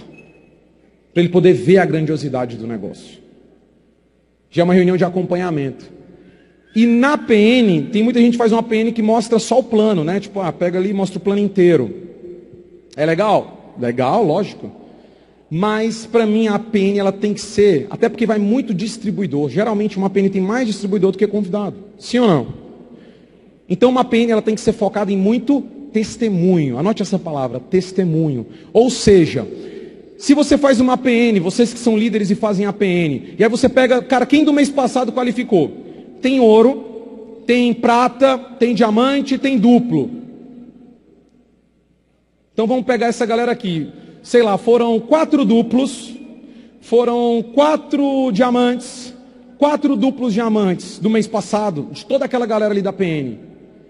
para ele poder ver a grandiosidade do negócio. Já é uma reunião de acompanhamento. E na PN, tem muita gente que faz uma PN que mostra só o plano, né? Tipo, ah, pega ali e mostra o plano inteiro. É legal? Legal, lógico. Mas para mim a PN ela tem que ser, até porque vai muito distribuidor. Geralmente uma PN tem mais distribuidor do que convidado. Sim ou não? Então uma PN ela tem que ser focada em muito testemunho. Anote essa palavra, testemunho. Ou seja, se você faz uma PN, vocês que são líderes e fazem a PN, e aí você pega, cara, quem do mês passado qualificou? Tem ouro, tem prata, tem diamante, tem duplo. Então vamos pegar essa galera aqui. Sei lá, foram quatro duplos, foram quatro diamantes, quatro duplos diamantes do mês passado, de toda aquela galera ali da PN.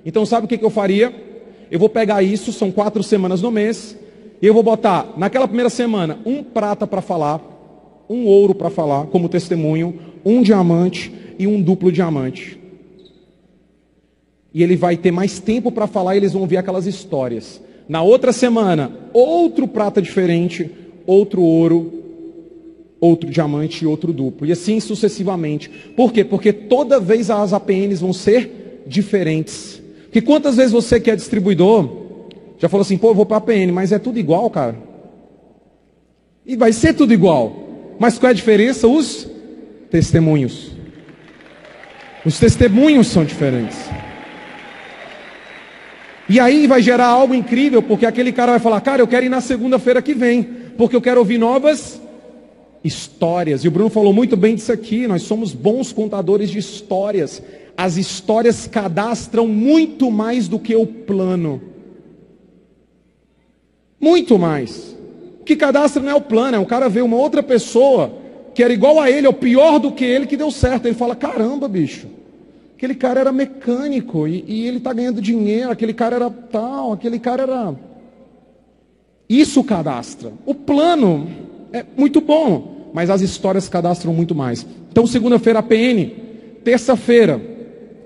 Então sabe o que, que eu faria? Eu vou pegar isso, são quatro semanas no mês, e eu vou botar naquela primeira semana um prata para falar, um ouro para falar como testemunho, um diamante e um duplo diamante. E ele vai ter mais tempo para falar e eles vão ouvir aquelas histórias. Na outra semana, outro prata diferente, outro ouro, outro diamante e outro duplo. E assim sucessivamente. Por quê? Porque toda vez as APNs vão ser diferentes. Que quantas vezes você que é distribuidor, já falou assim, pô, eu vou para a PN, mas é tudo igual, cara. E vai ser tudo igual. Mas qual é a diferença? Os testemunhos. Os testemunhos são diferentes. E aí vai gerar algo incrível, porque aquele cara vai falar, cara, eu quero ir na segunda-feira que vem, porque eu quero ouvir novas histórias. E o Bruno falou muito bem disso aqui, nós somos bons contadores de histórias as histórias cadastram muito mais do que o plano. Muito mais. O que cadastra não é o plano, é um cara ver uma outra pessoa que era igual a ele, ou pior do que ele, que deu certo. Ele fala: caramba, bicho. Aquele cara era mecânico e, e ele está ganhando dinheiro, aquele cara era tal, aquele cara era. Isso cadastra. O plano é muito bom, mas as histórias cadastram muito mais. Então, segunda-feira, APN. Terça-feira,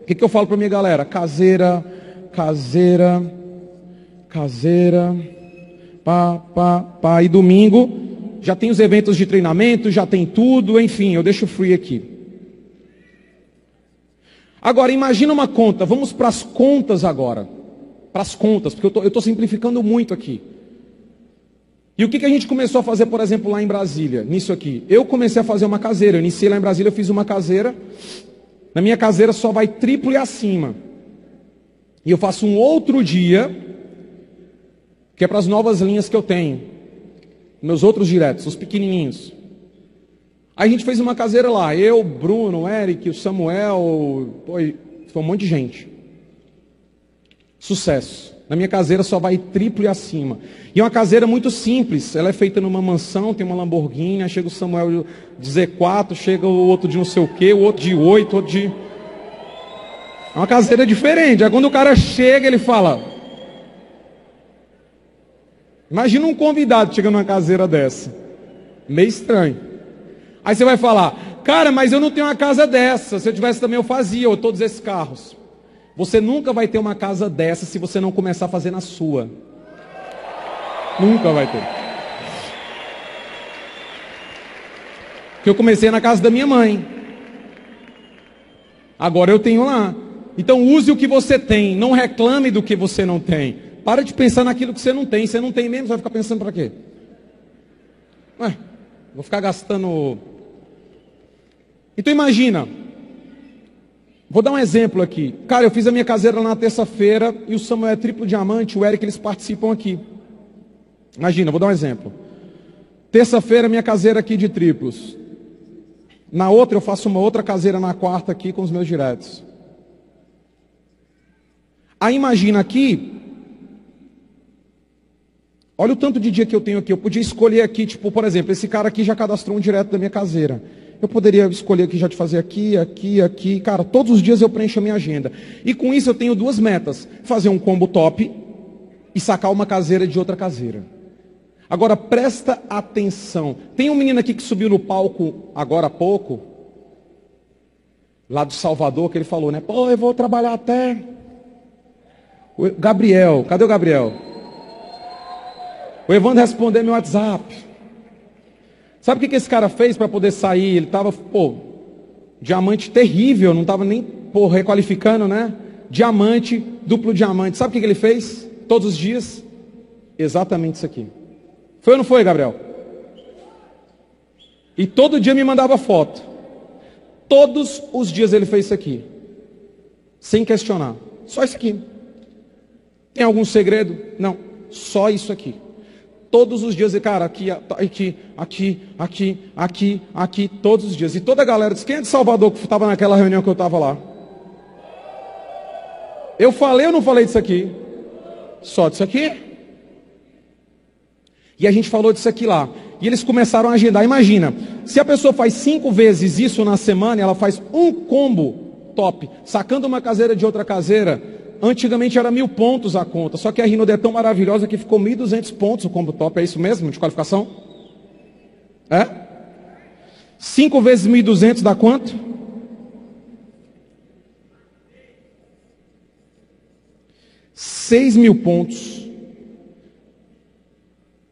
o que, que eu falo para minha galera? Caseira, caseira, caseira, pá, pá, pá. E domingo, já tem os eventos de treinamento, já tem tudo, enfim, eu deixo free aqui. Agora, imagina uma conta, vamos para as contas agora. Para as contas, porque eu estou simplificando muito aqui. E o que, que a gente começou a fazer, por exemplo, lá em Brasília, nisso aqui? Eu comecei a fazer uma caseira, eu iniciei lá em Brasília, eu fiz uma caseira. Na minha caseira só vai triplo e acima. E eu faço um outro dia, que é para as novas linhas que eu tenho. Meus outros diretos, os pequenininhos. Aí a gente fez uma caseira lá, eu, Bruno, Eric, o Samuel, foi um monte de gente. Sucesso. Na minha caseira só vai triplo e acima. E é uma caseira muito simples. Ela é feita numa mansão, tem uma Lamborghini, chega o Samuel de Z4, chega o outro de não sei o quê, o outro de 8, outro de. É uma caseira diferente. Aí quando o cara chega, ele fala: Imagina um convidado chegando numa caseira dessa. Meio estranho. Aí você vai falar, cara, mas eu não tenho uma casa dessa. Se eu tivesse também eu fazia, ou todos esses carros. Você nunca vai ter uma casa dessa se você não começar a fazer na sua. Nunca vai ter. Porque eu comecei na casa da minha mãe. Agora eu tenho lá. Então use o que você tem, não reclame do que você não tem. Para de pensar naquilo que você não tem. Você não tem mesmo, você vai ficar pensando para quê? Ué, vou ficar gastando. Então imagina. Vou dar um exemplo aqui. Cara, eu fiz a minha caseira na terça-feira e o Samuel é triplo diamante, o Eric, eles participam aqui. Imagina, vou dar um exemplo. Terça-feira, minha caseira aqui de triplos. Na outra, eu faço uma outra caseira na quarta aqui com os meus diretos. Aí imagina aqui, Olha o tanto de dia que eu tenho aqui. Eu podia escolher aqui, tipo, por exemplo, esse cara aqui já cadastrou um direto da minha caseira. Eu poderia escolher aqui já de fazer aqui, aqui, aqui. Cara, todos os dias eu preencho a minha agenda. E com isso eu tenho duas metas: fazer um combo top e sacar uma caseira de outra caseira. Agora presta atenção. Tem um menino aqui que subiu no palco agora há pouco, lá do Salvador, que ele falou, né? Pô, eu vou trabalhar até. O Gabriel, cadê o Gabriel? O Evandro respondeu meu WhatsApp. Sabe o que, que esse cara fez para poder sair? Ele estava, pô, diamante terrível, não estava nem, pô, requalificando, né? Diamante, duplo diamante. Sabe o que, que ele fez? Todos os dias? Exatamente isso aqui. Foi ou não foi, Gabriel? E todo dia me mandava foto. Todos os dias ele fez isso aqui. Sem questionar. Só isso aqui. Tem algum segredo? Não. Só isso aqui todos os dias, e cara, aqui, aqui, aqui, aqui, aqui, aqui, todos os dias. E toda a galera disse, quem é de Salvador que estava naquela reunião que eu estava lá? Eu falei ou não falei disso aqui? Só disso aqui. E a gente falou disso aqui lá. E eles começaram a agendar. Imagina, se a pessoa faz cinco vezes isso na semana, ela faz um combo top, sacando uma caseira de outra caseira, Antigamente era mil pontos a conta, só que a Rinode é tão maravilhosa que ficou 1.200 pontos o combo top, é isso mesmo de qualificação? É? 5 vezes 1.200 dá quanto? Seis mil pontos.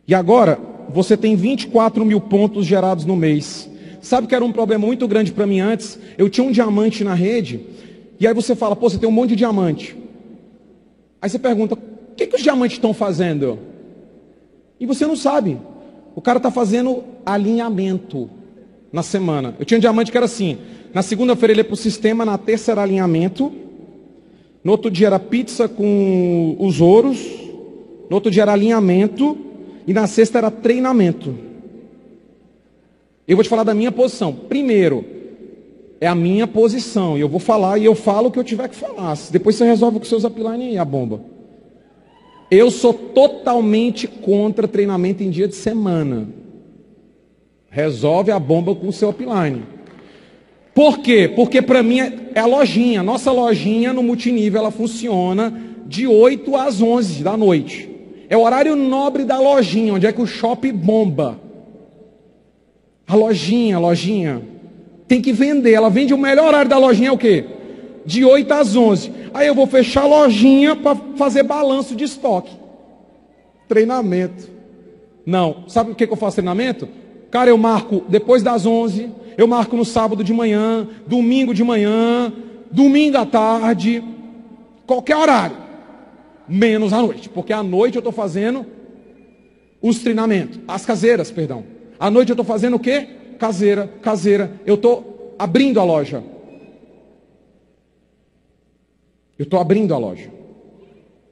E agora, você tem 24 mil pontos gerados no mês. Sabe que era um problema muito grande para mim antes? Eu tinha um diamante na rede, e aí você fala, pô, você tem um monte de diamante. Aí você pergunta: o que, que os diamantes estão fazendo? E você não sabe. O cara está fazendo alinhamento na semana. Eu tinha um diamante que era assim: na segunda-feira ele ia para o sistema, na terça era alinhamento, no outro dia era pizza com os ouros, no outro dia era alinhamento, e na sexta era treinamento. Eu vou te falar da minha posição. Primeiro, é a minha posição. E eu vou falar e eu falo o que eu tiver que falar. Depois você resolve com seus upline e a bomba. Eu sou totalmente contra treinamento em dia de semana. Resolve a bomba com o seu upline. Por quê? Porque para mim é, é a lojinha. Nossa lojinha no multinível ela funciona de 8 às 11 da noite. É o horário nobre da lojinha, onde é que o shopping bomba. A lojinha, a lojinha. Tem que vender. Ela vende o melhor horário da lojinha é o quê? De 8 às 11. Aí eu vou fechar a lojinha para fazer balanço de estoque. Treinamento. Não. Sabe o que, que eu faço treinamento? Cara, eu marco depois das 11, eu marco no sábado de manhã, domingo de manhã, domingo à tarde, qualquer horário, menos à noite, porque à noite eu estou fazendo os treinamentos, as caseiras, perdão. À noite eu estou fazendo o quê? Caseira, caseira. Eu estou abrindo a loja. Eu estou abrindo a loja.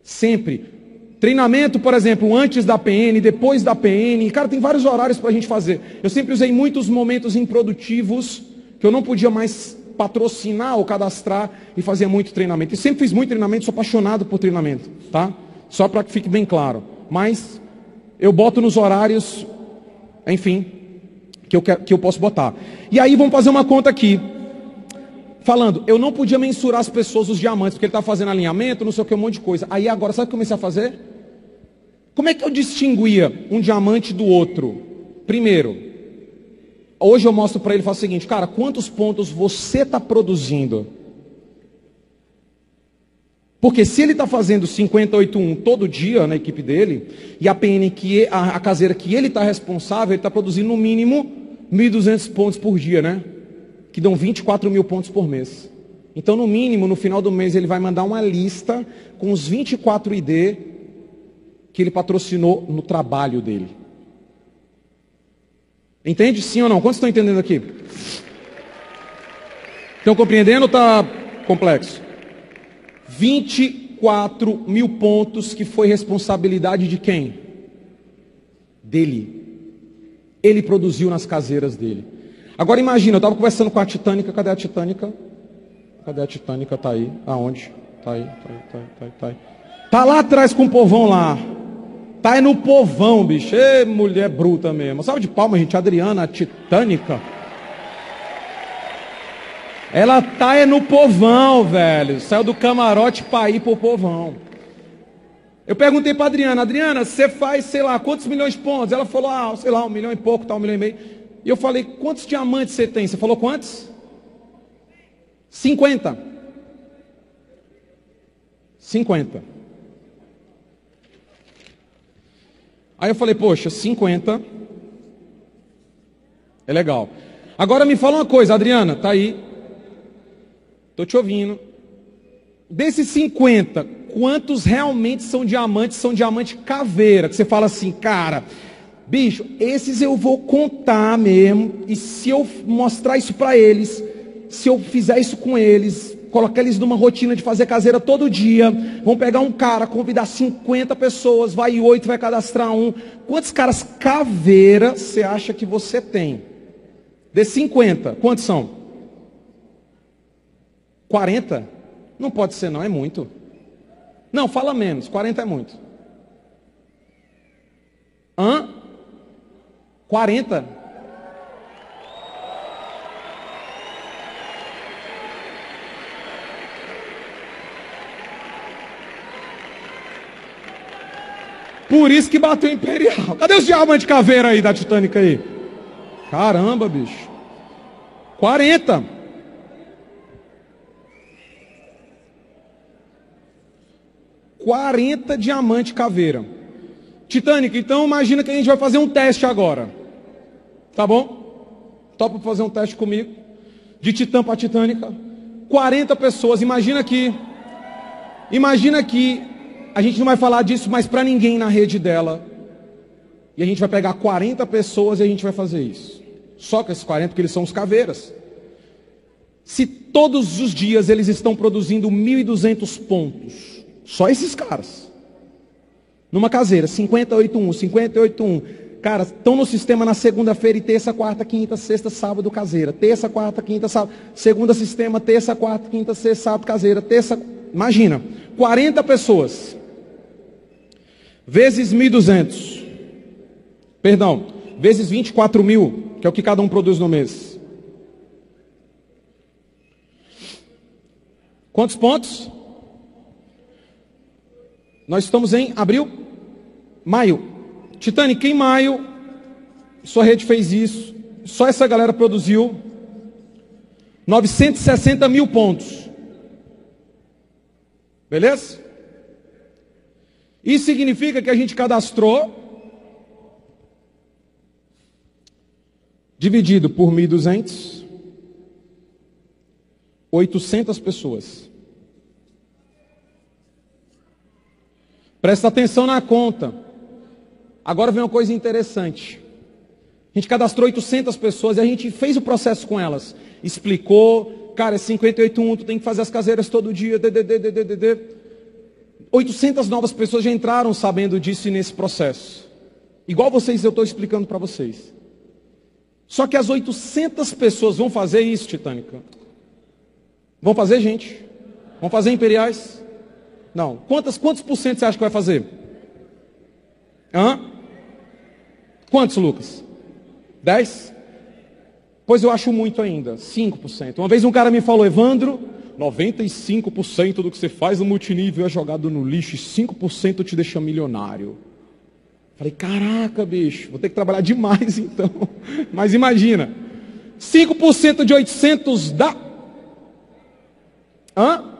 Sempre Treinamento, por exemplo, antes da PN, depois da PN. Cara, tem vários horários para a gente fazer. Eu sempre usei muitos momentos improdutivos que eu não podia mais patrocinar ou cadastrar e fazia muito treinamento. E sempre fiz muito treinamento, sou apaixonado por treinamento, tá? Só para que fique bem claro. Mas eu boto nos horários, enfim, que eu, que eu posso botar. E aí vamos fazer uma conta aqui. Falando, eu não podia mensurar as pessoas, os diamantes, porque ele está fazendo alinhamento, não sei o que, um monte de coisa. Aí agora, sabe o que eu comecei a fazer? Como é que eu distinguia um diamante do outro? Primeiro, hoje eu mostro para ele falo o seguinte, cara, quantos pontos você está produzindo? Porque se ele está fazendo 58.1 todo dia na equipe dele, e a PN, que a, a caseira que ele está responsável, ele está produzindo no mínimo 1.200 pontos por dia, né? Que dão 24 mil pontos por mês. Então, no mínimo, no final do mês, ele vai mandar uma lista com os 24 ID que ele patrocinou no trabalho dele. Entende? Sim ou não? Quantos estão entendendo aqui? Estão compreendendo ou está complexo? 24 mil pontos que foi responsabilidade de quem? Dele. Ele produziu nas caseiras dele. Agora imagina, eu estava conversando com a Titânica, cadê a Titânica? Cadê a Titânica? Está aí. Aonde? Está aí, está aí, está aí, está aí, tá aí. Tá lá atrás com o povão lá. Tá é no povão, bicho. Ê, mulher bruta mesmo. Salve de palmas, gente. Adriana, a titânica. Ela tá é no povão, velho. Saiu do camarote para ir pro povão. Eu perguntei para Adriana, Adriana, você faz, sei lá, quantos milhões de pontos? Ela falou, ah, sei lá, um milhão e pouco, tá, um milhão e meio. E eu falei, quantos diamantes você tem? Você falou quantos? 50. 50. Aí eu falei, poxa, 50 é legal. Agora me fala uma coisa, Adriana, tá aí. Tô te ouvindo. Desses 50, quantos realmente são diamantes, são diamante caveira? Que você fala assim, cara, bicho, esses eu vou contar mesmo, e se eu mostrar isso para eles, se eu fizer isso com eles, colocar eles numa rotina de fazer caseira todo dia. Vão pegar um cara, convidar 50 pessoas, vai oito, vai cadastrar um. Quantos caras caveira você acha que você tem? De 50, quantos são? 40? Não pode ser, não, é muito. Não, fala menos, 40 é muito. Hã? 40? Por isso que bateu Imperial. Cadê os diamantes de caveira aí da Titânica aí? Caramba, bicho. 40. Quarenta diamante caveira. Titânica, então imagina que a gente vai fazer um teste agora. Tá bom? Topa fazer um teste comigo. De Titã para Titânica. 40 pessoas, imagina que. Imagina que a gente não vai falar disso mais para ninguém na rede dela. E a gente vai pegar 40 pessoas e a gente vai fazer isso. Só com esses 40, porque eles são os caveiras. Se todos os dias eles estão produzindo 1.200 pontos, só esses caras, numa caseira, 58.1, 58.1, cara, estão no sistema na segunda-feira e terça, quarta, quinta, sexta, sábado, caseira. Terça, quarta, quinta, sábado. Segunda sistema, terça, quarta, quinta, sexta, sábado, caseira. Terça, imagina, 40 pessoas. vezes 1.200. Perdão, vezes 24 mil, que é o que cada um produz no mês. Quantos pontos? Nós estamos em abril, maio. Titanic, em maio, sua rede fez isso. Só essa galera produziu 960 mil pontos. Beleza? Isso significa que a gente cadastrou, dividido por 1.200, 800 pessoas. Presta atenção na conta. Agora vem uma coisa interessante. A gente cadastrou 800 pessoas e a gente fez o processo com elas. Explicou, cara, é 58.1, tu tem que fazer as caseiras todo dia, 800 novas pessoas já entraram sabendo disso nesse processo. Igual vocês, eu estou explicando para vocês. Só que as 800 pessoas vão fazer isso, Titânica. Vão fazer, gente? Vão fazer imperiais? Não. Quantas, quantos por cento você acha que vai fazer? Hã? Quantos, Lucas? 10? Pois eu acho muito ainda. 5%. Uma vez um cara me falou, Evandro, 95% do que você faz no multinível é jogado no lixo e 5% te deixa milionário. Falei, caraca, bicho, vou ter que trabalhar demais [LAUGHS] então. Mas imagina, 5% de 800 dá. Hã?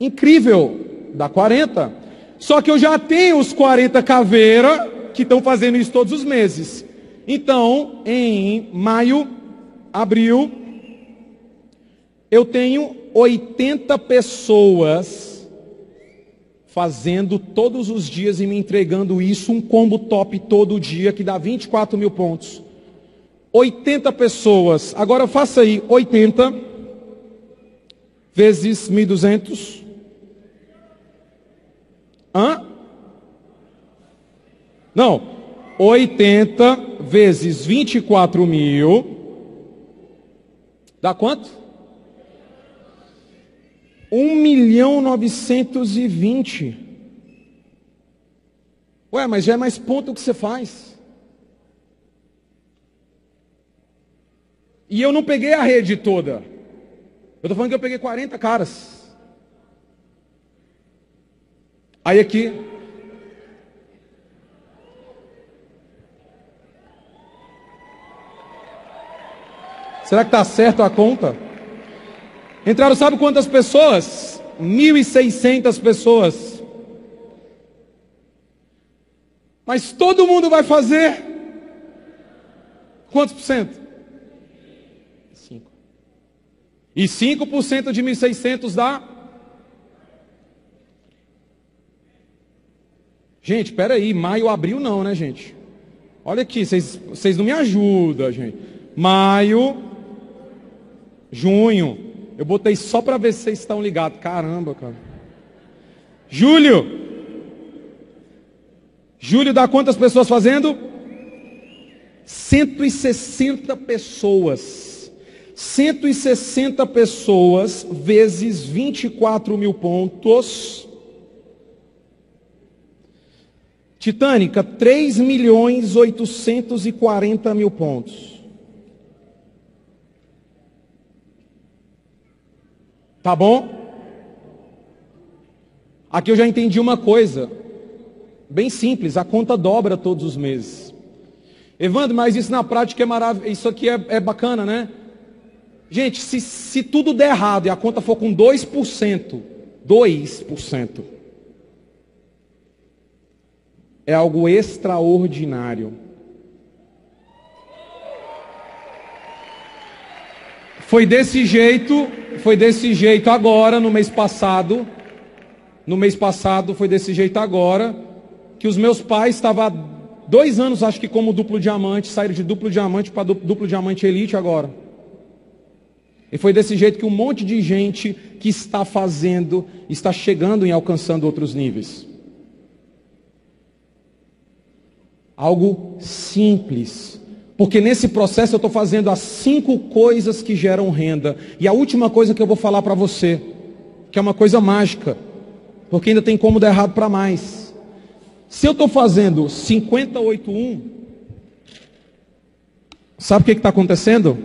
Incrível, dá 40. Só que eu já tenho os 40 caveira que estão fazendo isso todos os meses. Então, em maio, abril, eu tenho 80 pessoas fazendo todos os dias e me entregando isso, um combo top todo dia, que dá 24 mil pontos. 80 pessoas. Agora faça aí, 80 vezes 1.200. Hã? Não. 80 vezes 24 mil. Dá quanto? 1 milhão 920. Ué, mas já é mais ponto que você faz. E eu não peguei a rede toda. Eu estou falando que eu peguei 40 caras. Aí aqui. Será que está certo a conta? Entraram, sabe quantas pessoas? 1.600 pessoas. Mas todo mundo vai fazer quantos por cento? 5. E 5% de 1.600 dá? Gente, espera aí, maio, abril não, né, gente? Olha aqui, vocês não me ajudam, gente. Maio, junho, eu botei só para ver se vocês estão ligados. Caramba, cara. Júlio. Júlio dá quantas pessoas fazendo? 160 pessoas. 160 pessoas vezes 24 mil pontos. Titânica, 3 milhões 840 mil pontos. Tá bom? Aqui eu já entendi uma coisa. Bem simples, a conta dobra todos os meses. Evandro, mas isso na prática é maravilhoso. Isso aqui é, é bacana, né? Gente, se, se tudo der errado e a conta for com 2%, 2%, é algo extraordinário. Foi desse jeito, foi desse jeito agora, no mês passado. No mês passado foi desse jeito agora, que os meus pais estavam dois anos, acho que como duplo diamante, saíram de duplo diamante para duplo, duplo diamante elite agora. E foi desse jeito que um monte de gente que está fazendo, está chegando e alcançando outros níveis. Algo simples, porque nesse processo eu estou fazendo as cinco coisas que geram renda. E a última coisa que eu vou falar para você, que é uma coisa mágica, porque ainda tem como dar errado para mais. Se eu estou fazendo 58,1, sabe o que está acontecendo?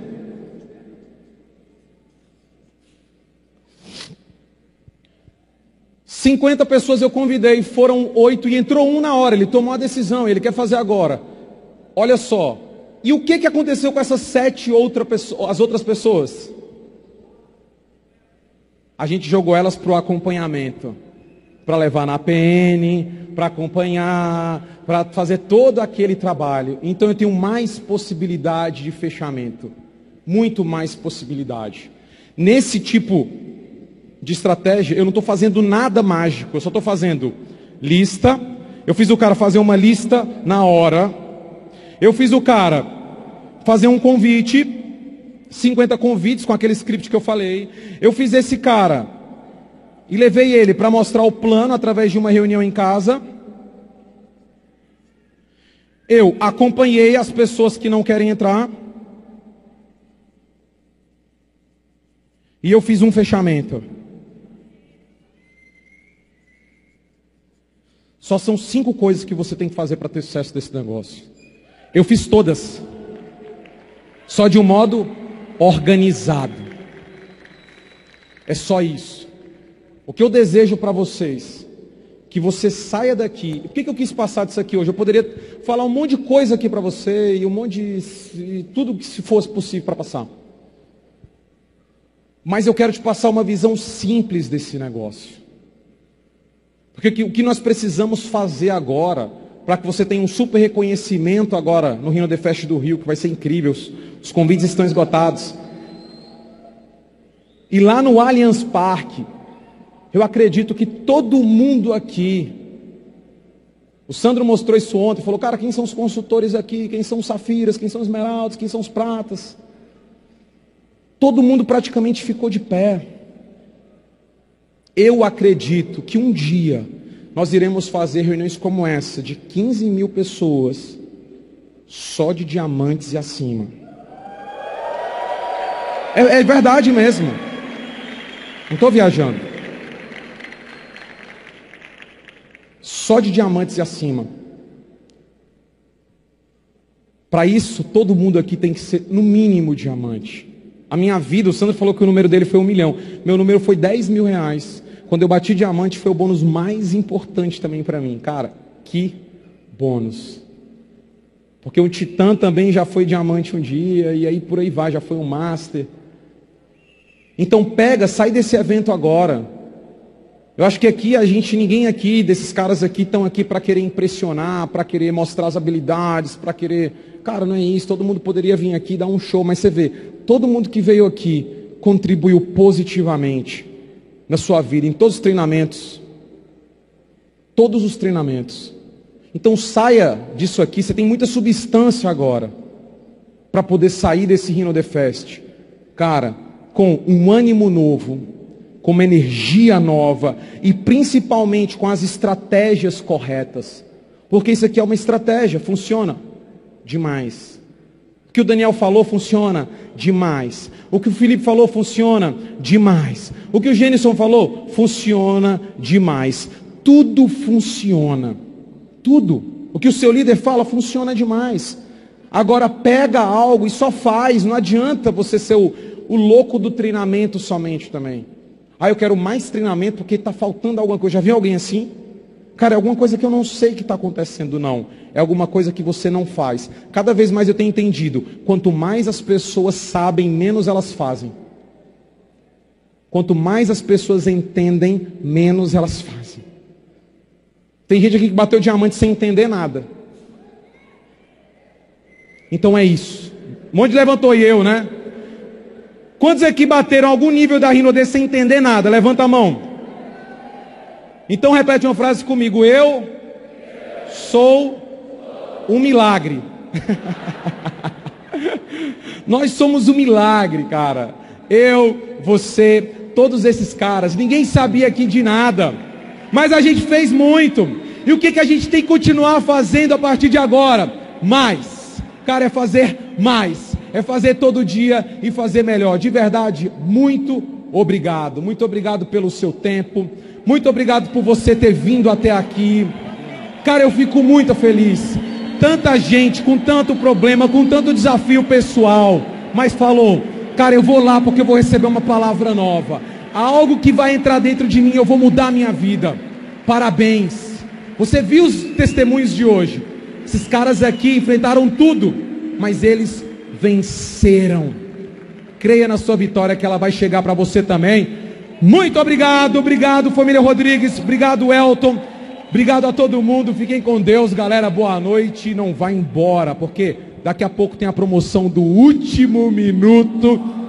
Cinquenta pessoas eu convidei, foram oito e entrou um na hora. Ele tomou a decisão, ele quer fazer agora. Olha só. E o que, que aconteceu com essas sete outra pessoa, as outras pessoas? A gente jogou elas para o acompanhamento para levar na PN, para acompanhar, para fazer todo aquele trabalho. Então eu tenho mais possibilidade de fechamento, muito mais possibilidade. Nesse tipo de estratégia, eu não estou fazendo nada mágico, eu só estou fazendo lista. Eu fiz o cara fazer uma lista na hora. Eu fiz o cara fazer um convite, 50 convites com aquele script que eu falei. Eu fiz esse cara e levei ele para mostrar o plano através de uma reunião em casa. Eu acompanhei as pessoas que não querem entrar. E eu fiz um fechamento. Só são cinco coisas que você tem que fazer para ter sucesso desse negócio. Eu fiz todas. Só de um modo organizado. É só isso. O que eu desejo para vocês, que você saia daqui. Por que, que eu quis passar disso aqui hoje? Eu poderia falar um monte de coisa aqui para você e um monte de. tudo que se fosse possível para passar. Mas eu quero te passar uma visão simples desse negócio. Porque o que nós precisamos fazer agora, para que você tenha um super reconhecimento agora no Rino de Fest do Rio, que vai ser incrível, os, os convites estão esgotados. E lá no Allianz Parque, eu acredito que todo mundo aqui, o Sandro mostrou isso ontem, falou, cara, quem são os consultores aqui? Quem são os safiras? Quem são os esmeraldas? Quem são os pratas? Todo mundo praticamente ficou de pé. Eu acredito que um dia nós iremos fazer reuniões como essa, de 15 mil pessoas, só de diamantes e acima. É, é verdade mesmo. Não estou viajando. só de diamantes e acima. Para isso, todo mundo aqui tem que ser, no mínimo, diamante. A minha vida, o Sandro falou que o número dele foi um milhão. Meu número foi 10 mil reais. Quando eu bati diamante, foi o bônus mais importante também para mim. Cara, que bônus. Porque o Titã também já foi diamante um dia, e aí por aí vai, já foi um master. Então pega, sai desse evento agora. Eu acho que aqui a gente, ninguém aqui, desses caras aqui, estão aqui para querer impressionar, para querer mostrar as habilidades, para querer. Cara, não é isso. Todo mundo poderia vir aqui dar um show, mas você vê, todo mundo que veio aqui contribuiu positivamente na sua vida, em todos os treinamentos. Todos os treinamentos. Então saia disso aqui, você tem muita substância agora para poder sair desse Rino de Fest. Cara, com um ânimo novo, com uma energia nova e principalmente com as estratégias corretas. Porque isso aqui é uma estratégia, funciona demais. O que o Daniel falou funciona demais. O que o Felipe falou funciona demais. O que o Gênison falou funciona demais. Tudo funciona. Tudo. O que o seu líder fala funciona demais. Agora pega algo e só faz. Não adianta você ser o, o louco do treinamento somente também. Ah, eu quero mais treinamento porque está faltando alguma coisa. Já viu alguém assim? Cara, é alguma coisa que eu não sei que está acontecendo, não. É alguma coisa que você não faz. Cada vez mais eu tenho entendido. Quanto mais as pessoas sabem, menos elas fazem. Quanto mais as pessoas entendem, menos elas fazem. Tem gente aqui que bateu diamante sem entender nada. Então é isso. Um monte levantou e eu, né? Quantos aqui bateram algum nível da rinodê sem entender nada? Levanta a mão. Então repete uma frase comigo. Eu sou um milagre. [LAUGHS] Nós somos um milagre, cara. Eu, você, todos esses caras. Ninguém sabia aqui de nada. Mas a gente fez muito. E o que, que a gente tem que continuar fazendo a partir de agora? Mais. Cara, é fazer mais é fazer todo dia e fazer melhor. De verdade, muito obrigado. Muito obrigado pelo seu tempo. Muito obrigado por você ter vindo até aqui. Cara, eu fico muito feliz. Tanta gente com tanto problema, com tanto desafio pessoal, mas falou: Cara, eu vou lá porque eu vou receber uma palavra nova. Algo que vai entrar dentro de mim, eu vou mudar a minha vida. Parabéns. Você viu os testemunhos de hoje? Esses caras aqui enfrentaram tudo, mas eles venceram. Creia na sua vitória que ela vai chegar para você também. Muito obrigado, obrigado família Rodrigues, obrigado Elton, obrigado a todo mundo. Fiquem com Deus, galera. Boa noite. Não vá embora, porque daqui a pouco tem a promoção do último minuto